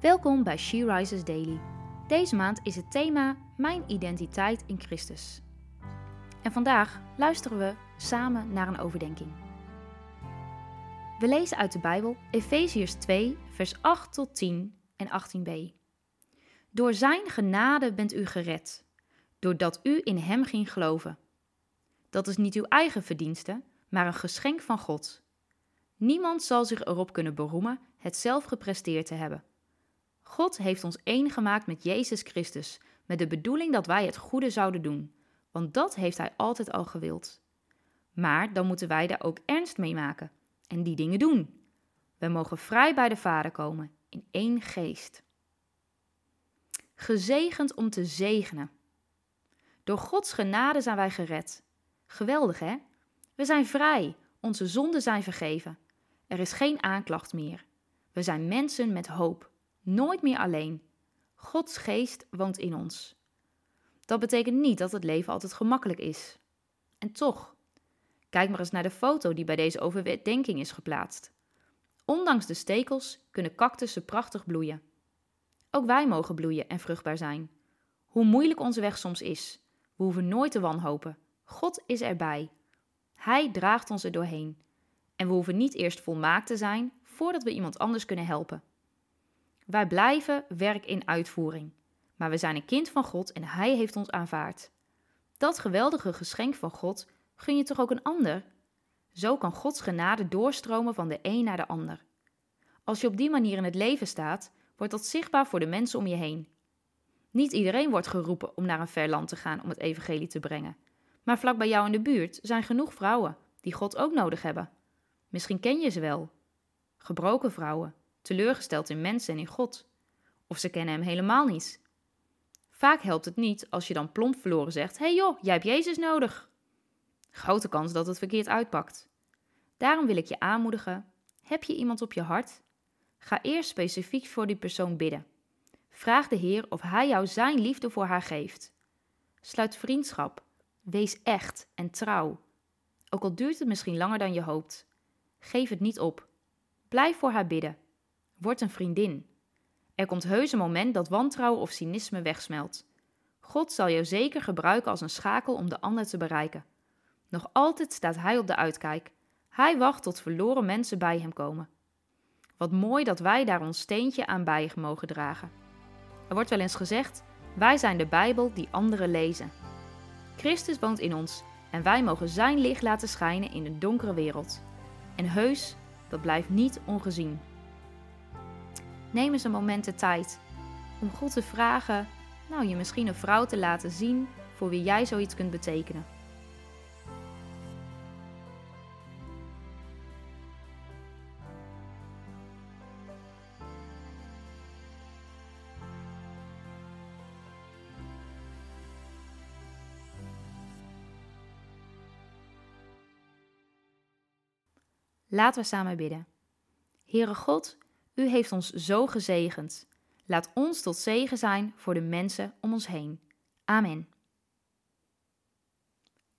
Welkom bij She Rises Daily. Deze maand is het thema Mijn identiteit in Christus. En vandaag luisteren we samen naar een overdenking. We lezen uit de Bijbel Efeziërs 2, vers 8 tot 10 en 18b. Door Zijn genade bent u gered, doordat u in Hem ging geloven. Dat is niet uw eigen verdienste, maar een geschenk van God. Niemand zal zich erop kunnen beroemen het zelf gepresteerd te hebben. God heeft ons één gemaakt met Jezus Christus, met de bedoeling dat wij het goede zouden doen, want dat heeft Hij altijd al gewild. Maar dan moeten wij daar ook ernst mee maken en die dingen doen. We mogen vrij bij de Vader komen, in één geest. Gezegend om te zegenen. Door Gods genade zijn wij gered. Geweldig, hè? We zijn vrij, onze zonden zijn vergeven. Er is geen aanklacht meer. We zijn mensen met hoop, nooit meer alleen. Gods geest woont in ons. Dat betekent niet dat het leven altijd gemakkelijk is. En toch, kijk maar eens naar de foto die bij deze overdenking is geplaatst. Ondanks de stekels kunnen cactussen prachtig bloeien. Ook wij mogen bloeien en vruchtbaar zijn. Hoe moeilijk onze weg soms is, we hoeven nooit te wanhopen. God is erbij. Hij draagt ons er doorheen. En we hoeven niet eerst volmaakt te zijn voordat we iemand anders kunnen helpen. Wij blijven werk in uitvoering, maar we zijn een kind van God en Hij heeft ons aanvaard. Dat geweldige geschenk van God gun je toch ook een ander? Zo kan Gods genade doorstromen van de een naar de ander. Als je op die manier in het leven staat, wordt dat zichtbaar voor de mensen om je heen. Niet iedereen wordt geroepen om naar een ver land te gaan om het evangelie te brengen. Maar vlak bij jou in de buurt zijn genoeg vrouwen die God ook nodig hebben. Misschien ken je ze wel. Gebroken vrouwen, teleurgesteld in mensen en in God. Of ze kennen hem helemaal niet. Vaak helpt het niet als je dan plomp verloren zegt: hey joh, jij hebt Jezus nodig. Grote kans dat het verkeerd uitpakt. Daarom wil ik je aanmoedigen: heb je iemand op je hart? Ga eerst specifiek voor die persoon bidden. Vraag de Heer of Hij jou Zijn liefde voor haar geeft. Sluit vriendschap. Wees echt en trouw. Ook al duurt het misschien langer dan je hoopt. Geef het niet op. Blijf voor haar bidden. Word een vriendin. Er komt heus een moment dat wantrouwen of cynisme wegsmelt. God zal jou zeker gebruiken als een schakel om de ander te bereiken. Nog altijd staat Hij op de uitkijk. Hij wacht tot verloren mensen bij Hem komen. Wat mooi dat wij daar ons steentje aan bij mogen dragen. Er wordt wel eens gezegd: wij zijn de Bijbel die anderen lezen. Christus woont in ons en wij mogen Zijn licht laten schijnen in een donkere wereld. En heus, dat blijft niet ongezien. Neem eens een moment de tijd om God te vragen, nou je misschien een vrouw te laten zien voor wie jij zoiets kunt betekenen. Laten we samen bidden. Heere God, U heeft ons zo gezegend. Laat ons tot zegen zijn voor de mensen om ons heen. Amen.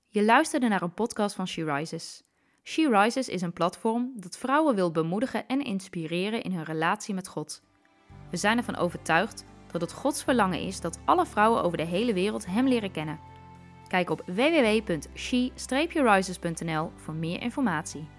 Je luisterde naar een podcast van She Rises. She Rises is een platform dat vrouwen wil bemoedigen en inspireren in hun relatie met God. We zijn ervan overtuigd dat het Gods verlangen is dat alle vrouwen over de hele wereld Hem leren kennen. Kijk op www.she-rises.nl voor meer informatie.